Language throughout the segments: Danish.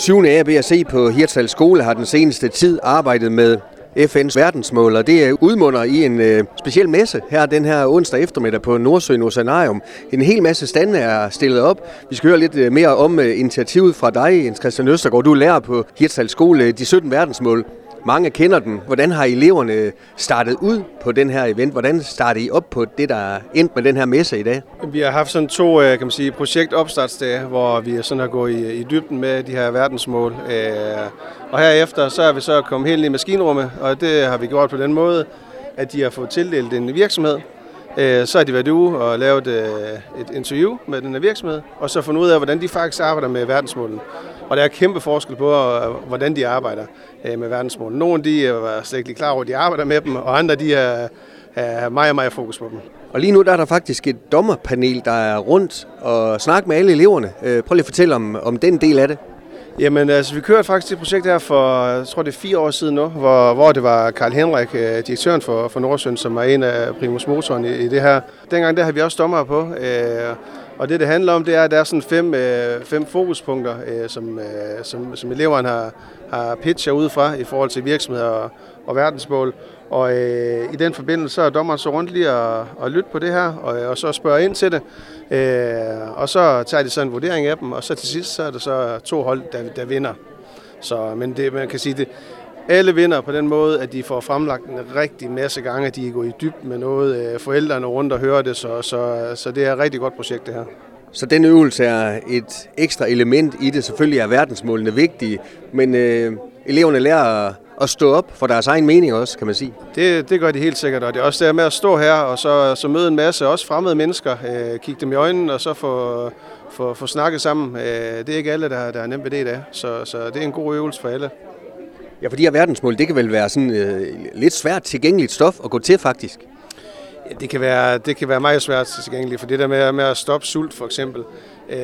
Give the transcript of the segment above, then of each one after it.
7. ABC på Hirtshals Skole har den seneste tid arbejdet med FN's verdensmål, og det udmunder i en øh, speciel messe her den her onsdag eftermiddag på Nordsøen Oceanarium. En hel masse stande er stillet op. Vi skal høre lidt øh, mere om øh, initiativet fra dig, Jens Christian Østergaard. Du er lærer på Hirtshals Skole, øh, de 17 verdensmål. Mange kender den. Hvordan har eleverne startet ud på den her event? Hvordan startede I op på det, der endte med den her messe i dag? Vi har haft sådan to øh, kan man sige, projektopstartsdage, hvor vi sådan har gået i, i dybden med de her verdensmål. Øh, og herefter så er vi så kommet helt ind i maskinrummet, og det har vi gjort på den måde, at de har fået tildelt en virksomhed. Øh, så har de været ude og lavet et interview med den virksomhed, og så fundet ud af, hvordan de faktisk arbejder med verdensmålene. Og der er kæmpe forskel på, hvordan de arbejder med verdensmålene. Nogle de er slet ikke klar over, at de arbejder med dem, og andre de er, er meget, meget fokus på dem. Og lige nu der er der faktisk et dommerpanel, der er rundt og snakker med alle eleverne. Prøv lige at fortælle om, om den del af det. Jamen, altså, vi kørte faktisk et projekt her for, jeg tror det er fire år siden nu, hvor, hvor det var Karl Henrik, direktøren for, for Nordsøen, som var en af primus motoren i, i det her. Dengang der havde vi også dommer på, øh, og det det handler om, det er, at der er sådan fem, øh, fem fokuspunkter, øh, som, øh, som, som eleverne har, har pitcher ud fra i forhold til virksomheder og, og verdensmål. Og øh, i den forbindelse så er dommeren så rundt lige at, at lytte på det her, og, og så spørge ind til det. Øh, og så tager de så en vurdering af dem, og så til sidst så er der så to hold, der, der vinder. Så, men det, man kan sige, det, alle vinder på den måde, at de får fremlagt en rigtig masse gange, at de gået i dybden med noget. Forældrene rundt og hører det, så, så, så det er et rigtig godt projekt det her. Så den øvelse er et ekstra element i det. Selvfølgelig er verdensmålene vigtige, men øh, eleverne lærer at stå op for deres egen mening også, kan man sige. Det, det gør de helt sikkert, og det er også der med at stå her og så, så møde en masse også fremmede mennesker, øh, kigge dem i øjnene og så få, få, få snakket sammen. Øh, det er ikke alle, der, der er nemt ved det i dag, så, så det er en god øvelse for alle. Ja, for de her verdensmål, det kan vel være sådan øh, lidt svært tilgængeligt stof at gå til faktisk? Det kan være, det kan være meget svært tilgængeligt, for det der med, med at stoppe sult for eksempel, øh,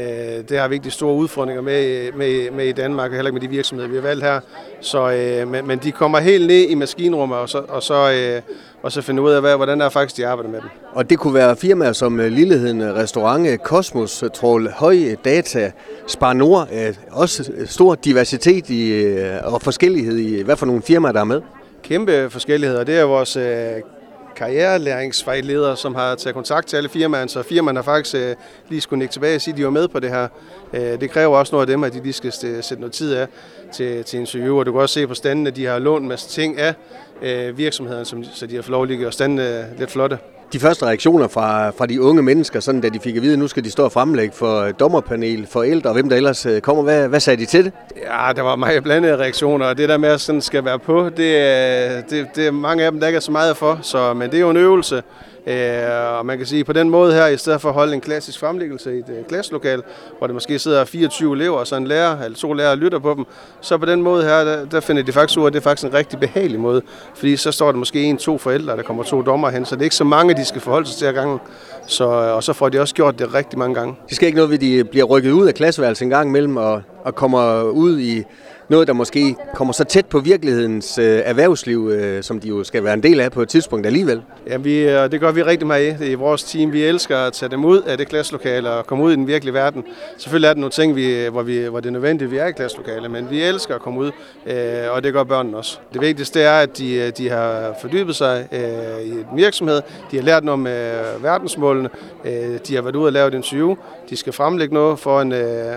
det har vi ikke de store udfordringer med, med, med i Danmark, og heller ikke med de virksomheder, vi har valgt her. Så, øh, men, men de kommer helt ned i maskinrummet, og så, og så, øh, og så finder ud af, hvad, hvordan er faktisk de arbejder med dem. Og det kunne være firmaer som Lilleheden Restaurant, Kosmos, Troll, Høj Data, Spar Nord, også stor diversitet i, og forskellighed i, hvad for nogle firmaer, der er med? Kæmpe forskelligheder. Det er vores karrierelæringsvejleder, som har taget kontakt til alle firmaerne, så firmaerne har faktisk øh, lige skulle nikke tilbage og sige, at de var med på det her. Øh, det kræver også noget af dem, at de lige skal sætte noget tid af til, til interviewer. du kan også se på standene, at de har lånt en masse ting af øh, virksomheden, som, så de har fået lov at stande øh, lidt flotte. De første reaktioner fra, fra de unge mennesker, sådan da de fik at vide, at nu skal de stå og fremlægge for dommerpanel, forældre og hvem der ellers øh, kommer, hvad, hvad sagde de til det? Ja, der var meget blandede reaktioner, og det der med at sådan skal være på, det, øh, det, det er mange af dem, der ikke er så meget for, så, men det er jo en øvelse. Øh, og man kan sige, på den måde her, i stedet for at holde en klassisk fremlæggelse i et øh, klasselokal, hvor der måske sidder 24 elever, og så en lærer, eller to lærere lytter på dem, så på den måde her, der, der finder de faktisk ud af, at det er faktisk en rigtig behagelig måde. Fordi så står der måske en, to forældre, der kommer to dommer hen, så det er ikke så mange, de skal forholde sig til ad gangen. Så, øh, og så får de også gjort det rigtig mange gange. Det skal ikke noget, at de bliver rykket ud af klasseværelset en gang imellem, og, og kommer ud i noget, der måske kommer så tæt på virkelighedens øh, erhvervsliv, øh, som de jo skal være en del af på et tidspunkt alligevel. Ja, vi, øh, det gør vi rigtig meget i. vores team. Vi elsker at tage dem ud af det klasselokale og komme ud i den virkelige verden. Selvfølgelig er der nogle ting, vi, hvor, vi, hvor det er nødvendigt, at vi er i klasselokale, men vi elsker at komme ud, øh, og det gør børnene også. Det vigtigste er, at de, øh, de har fordybet sig øh, i en virksomhed, de har lært noget om øh, verdensmålene, øh, de har været ude og lavet et interview, de skal fremlægge noget for en, øh,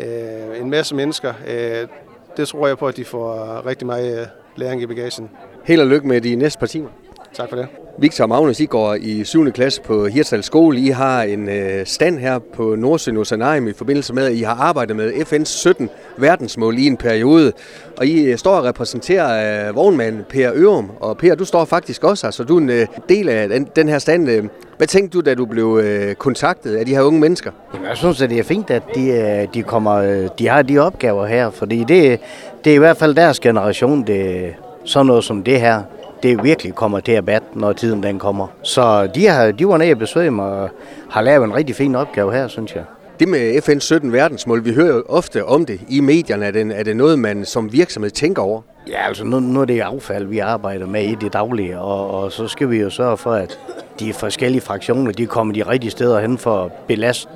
øh, en masse mennesker. Øh, det tror jeg på, at de får rigtig meget læring i bagagen. Held og lykke med de næste par timer. Tak for det. Victor og Magnus, I går i 7. klasse på Hirtshals Skole. I har en øh, stand her på Nordsjøen Oceanarium i forbindelse med, at I har arbejdet med FN's 17 verdensmål i en periode. Og I øh, står og repræsenterer øh, vognmanden Per Ørum. Og Per, du står faktisk også her, så du er en del af den, den her stand. Hvad tænkte du, da du blev kontaktet af de her unge mennesker? Jamen, jeg synes, at det er fint, at de, de, kommer, de har de opgaver her, fordi det, det er i hvert fald deres generation, det, sådan noget som det her, det virkelig kommer til at batte, når tiden den kommer. Så de, har, de var nede og besøge mig og har lavet en rigtig fin opgave her, synes jeg. Det med FN's 17 verdensmål, vi hører jo ofte om det i medierne. Er det, er det noget, man som virksomhed tænker over? Ja, altså nu, nu er det affald, vi arbejder med i det daglige, og, og så skal vi jo sørge for, at de forskellige fraktioner, de kommer de rigtige steder hen for at belaste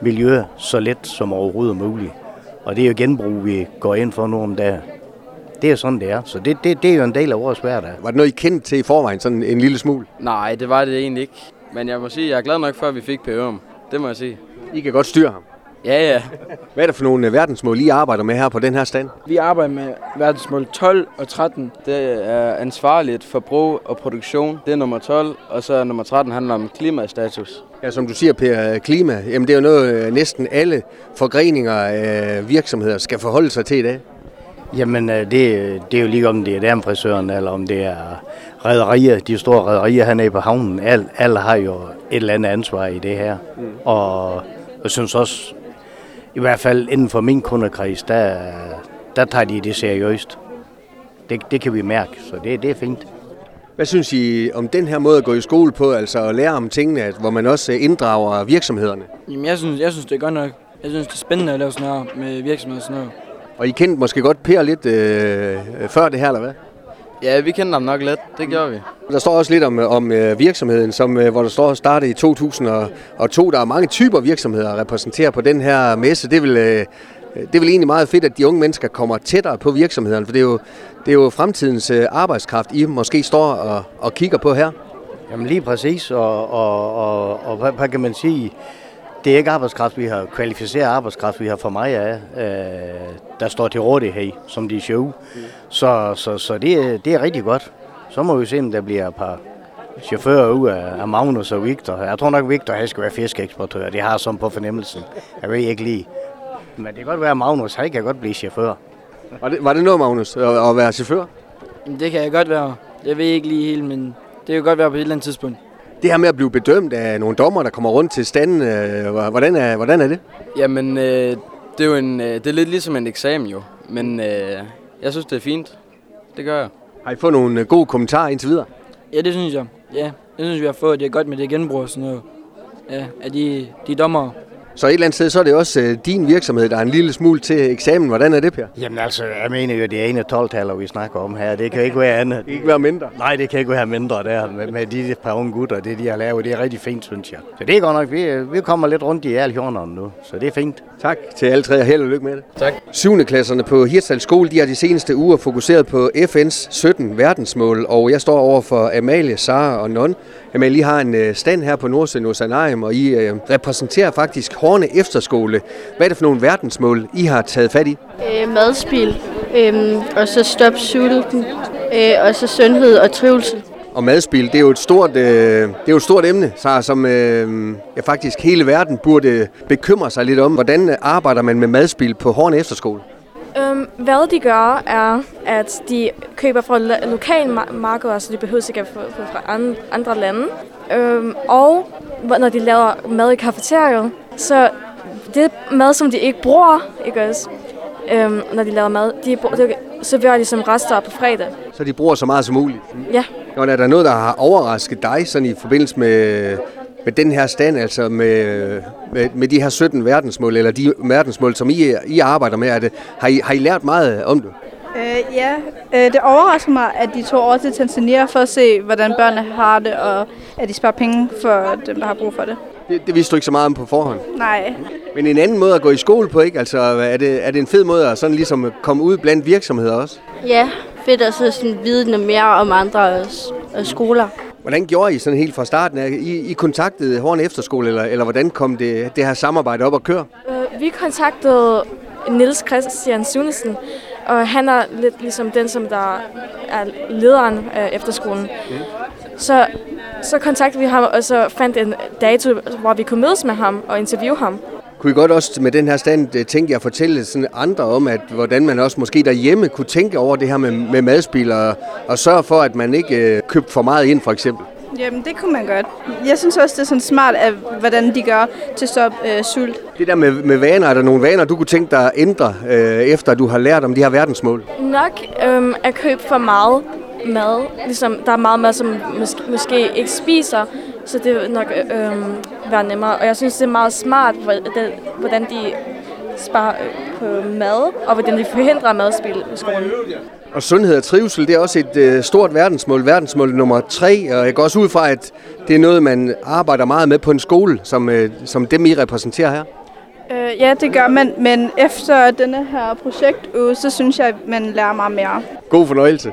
miljøet så let som overhovedet muligt. Og det er jo genbrug, vi går ind for nu om dagen. Det er jo sådan, det er. Så det, det, det er jo en del af vores hverdag. Var det noget, I kendte til i forvejen, sådan en lille smule? Nej, det var det egentlig ikke. Men jeg må sige, jeg er glad nok for, at vi fik PØM. Det må jeg sige. I kan godt styre ham. Ja, ja. Hvad er det for nogle øh, verdensmål, I arbejder med her på den her stand? Vi arbejder med verdensmål 12 og 13. Det er ansvarligt forbrug og produktion. Det er nummer 12, og så nummer 13 handler om klimastatus. Ja, som du siger, Per, øh, klima, jamen det er jo noget, øh, næsten alle forgreninger af virksomheder skal forholde sig til i dag. Jamen, det, det er jo lige om det er damfrisøren, eller om det er rædderier, de store rædderier hernede på havnen. Alle, alle har jo et eller andet ansvar i det her. Mm. Og jeg synes også, i hvert fald inden for min kundekreds, der, der tager de det seriøst. Det, det kan vi mærke, så det, det er fint. Hvad synes I om den her måde at gå i skole på, altså at lære om tingene, hvor man også inddrager virksomhederne? Jamen, jeg synes, jeg synes det er godt nok. Jeg synes, det er spændende at lave sådan noget med virksomheder og sådan noget. Og I kendte måske godt Per lidt øh, før det her, eller hvad? Ja, vi kender ham nok lidt. Det gjorde vi. Der står også lidt om, om øh, virksomheden, som, øh, hvor der står startet i 2002. Der er mange typer virksomheder repræsenteret på den her messe. Det vil, øh, det er vel egentlig meget fedt, at de unge mennesker kommer tættere på virksomhederne, for det er jo, det er jo fremtidens arbejdskraft, I måske står og, og kigger på her. Jamen lige præcis, og, og, og, og hvad, hvad kan man sige? Det er ikke arbejdskraft, vi har kvalificeret arbejdskraft, vi har for mig af, øh, der står til rådighed, som de show. Mm. Så, så, så det, det er rigtig godt. Så må vi se, om der bliver et par chauffører ud af, af Magnus og Victor. Jeg tror nok, Victor han skal være fiskeeksportør. Det har som på fornemmelsen. Jeg ved ikke lige. Men det kan godt være, at Magnus han kan godt blive chauffør. Var det, var det noget, Magnus, at, at være chauffør? Det kan jeg godt være. Jeg ved ikke lige helt, men det kan godt være på et eller andet tidspunkt. Det her med at blive bedømt af nogle dommer, der kommer rundt til standen, øh, hvordan er, hvordan er det? Jamen, øh, det er jo en, øh, det er lidt ligesom en eksamen jo. Men øh, jeg synes, det er fint. Det gør jeg. Har I fået nogle øh, gode kommentarer indtil videre? Ja, det synes jeg. Ja, det synes vi har fået. Det er godt med det genbrug og sådan noget. Ja, at de, de dommer. Så et eller andet sted, så er det også øh, din virksomhed, der er en lille smule til eksamen. Hvordan er det, Per? Jamen altså, jeg mener jo, det er ene 12 vi snakker om her. Det kan ikke være andet. Det kan ikke være mindre? Nej, det kan ikke være mindre der med, med de par unge gutter. Det, de har lavet, det er rigtig fint, synes jeg. Så det er godt nok, vi, vi kommer lidt rundt i alle hjørnerne nu, så det er fint. Tak til alle tre, og held og lykke med det. Tak. 7. klasserne på Hirtshals Skole, de har de seneste uger fokuseret på FN's 17 verdensmål, og jeg står over for Amalie, Sara og Non. Amalie, I har en øh, stand her på Nordsjøen Osanarium, og I øh, repræsenterer faktisk Horne Efterskole. Hvad er det for nogle verdensmål, I har taget fat i? Øh, madspil, øh, og så stop sulten, øh, og så sundhed og trivsel og madspil, det er jo et stort, øh, det er jo et stort emne, så, som øh, ja, faktisk hele verden burde bekymre sig lidt om. Hvordan arbejder man med madspil på Horn Efterskole? Um, hvad de gør, er, at de køber fra lo- lokale markeder, så de behøver ikke at få fra andre lande. Um, og når de laver mad i kafeteriet, så det mad, som de ikke bruger, ikke også? Um, når de laver mad, de, de serverer de som rester på fredag. Så de bruger så meget som muligt? Ja. Og er der noget, der har overrasket dig sådan i forbindelse med, med den her stand, altså med, med, med de her 17 verdensmål, eller de verdensmål, som I, I arbejder med? Er det, har, I, har I lært meget om det? Øh, ja, øh, det overrasker mig, at de tog over til Tanzania for at se, hvordan børnene har det, og at de sparer penge for dem, der har brug for det. Det, det vidste du ikke så meget om på forhånd? Nej. Men en anden måde at gå i skole på, ikke? Altså, er det, er det en fed måde at sådan ligesom komme ud blandt virksomheder også? Ja, fedt at så sådan vide noget mere om andre skoler. Hvordan gjorde I sådan helt fra starten? I, I kontaktede Horn Efterskole, eller, eller hvordan kom det, det her samarbejde op at køre? Uh, vi kontaktede Nils Christian Sunesen, og han er lidt ligesom den, som der er lederen af efterskolen. Mm. Så, så kontaktede vi ham, og så fandt en dato, hvor vi kunne mødes med ham og interviewe ham. Kunne I godt også med den her stand øh, tænke jer at fortælle sådan andre om, at hvordan man også måske derhjemme kunne tænke over det her med, med madspil og, og sørge for, at man ikke øh, købte for meget ind for eksempel? Jamen, det kunne man godt. Jeg synes også, det er sådan smart, at, hvordan de gør til stop øh, sult. Det der med, med vaner, er der nogle vaner, du kunne tænke dig at ændre, øh, efter du har lært om de her verdensmål? Nok øh, at købe for meget mad. Ligesom, der er meget mad, som måske, måske ikke spiser, så det vil nok øh, være nemmere. Og jeg synes, det er meget smart, hvordan de sparer øh, på mad, og hvordan de forhindrer madspil i skolen. Og sundhed og trivsel, det er også et øh, stort verdensmål, verdensmål nummer tre, og jeg går også ud fra, at det er noget, man arbejder meget med på en skole, som, øh, som dem I repræsenterer her. Øh, ja, det gør man, men efter denne her projektuge, så synes jeg, at man lærer meget mere. God fornøjelse.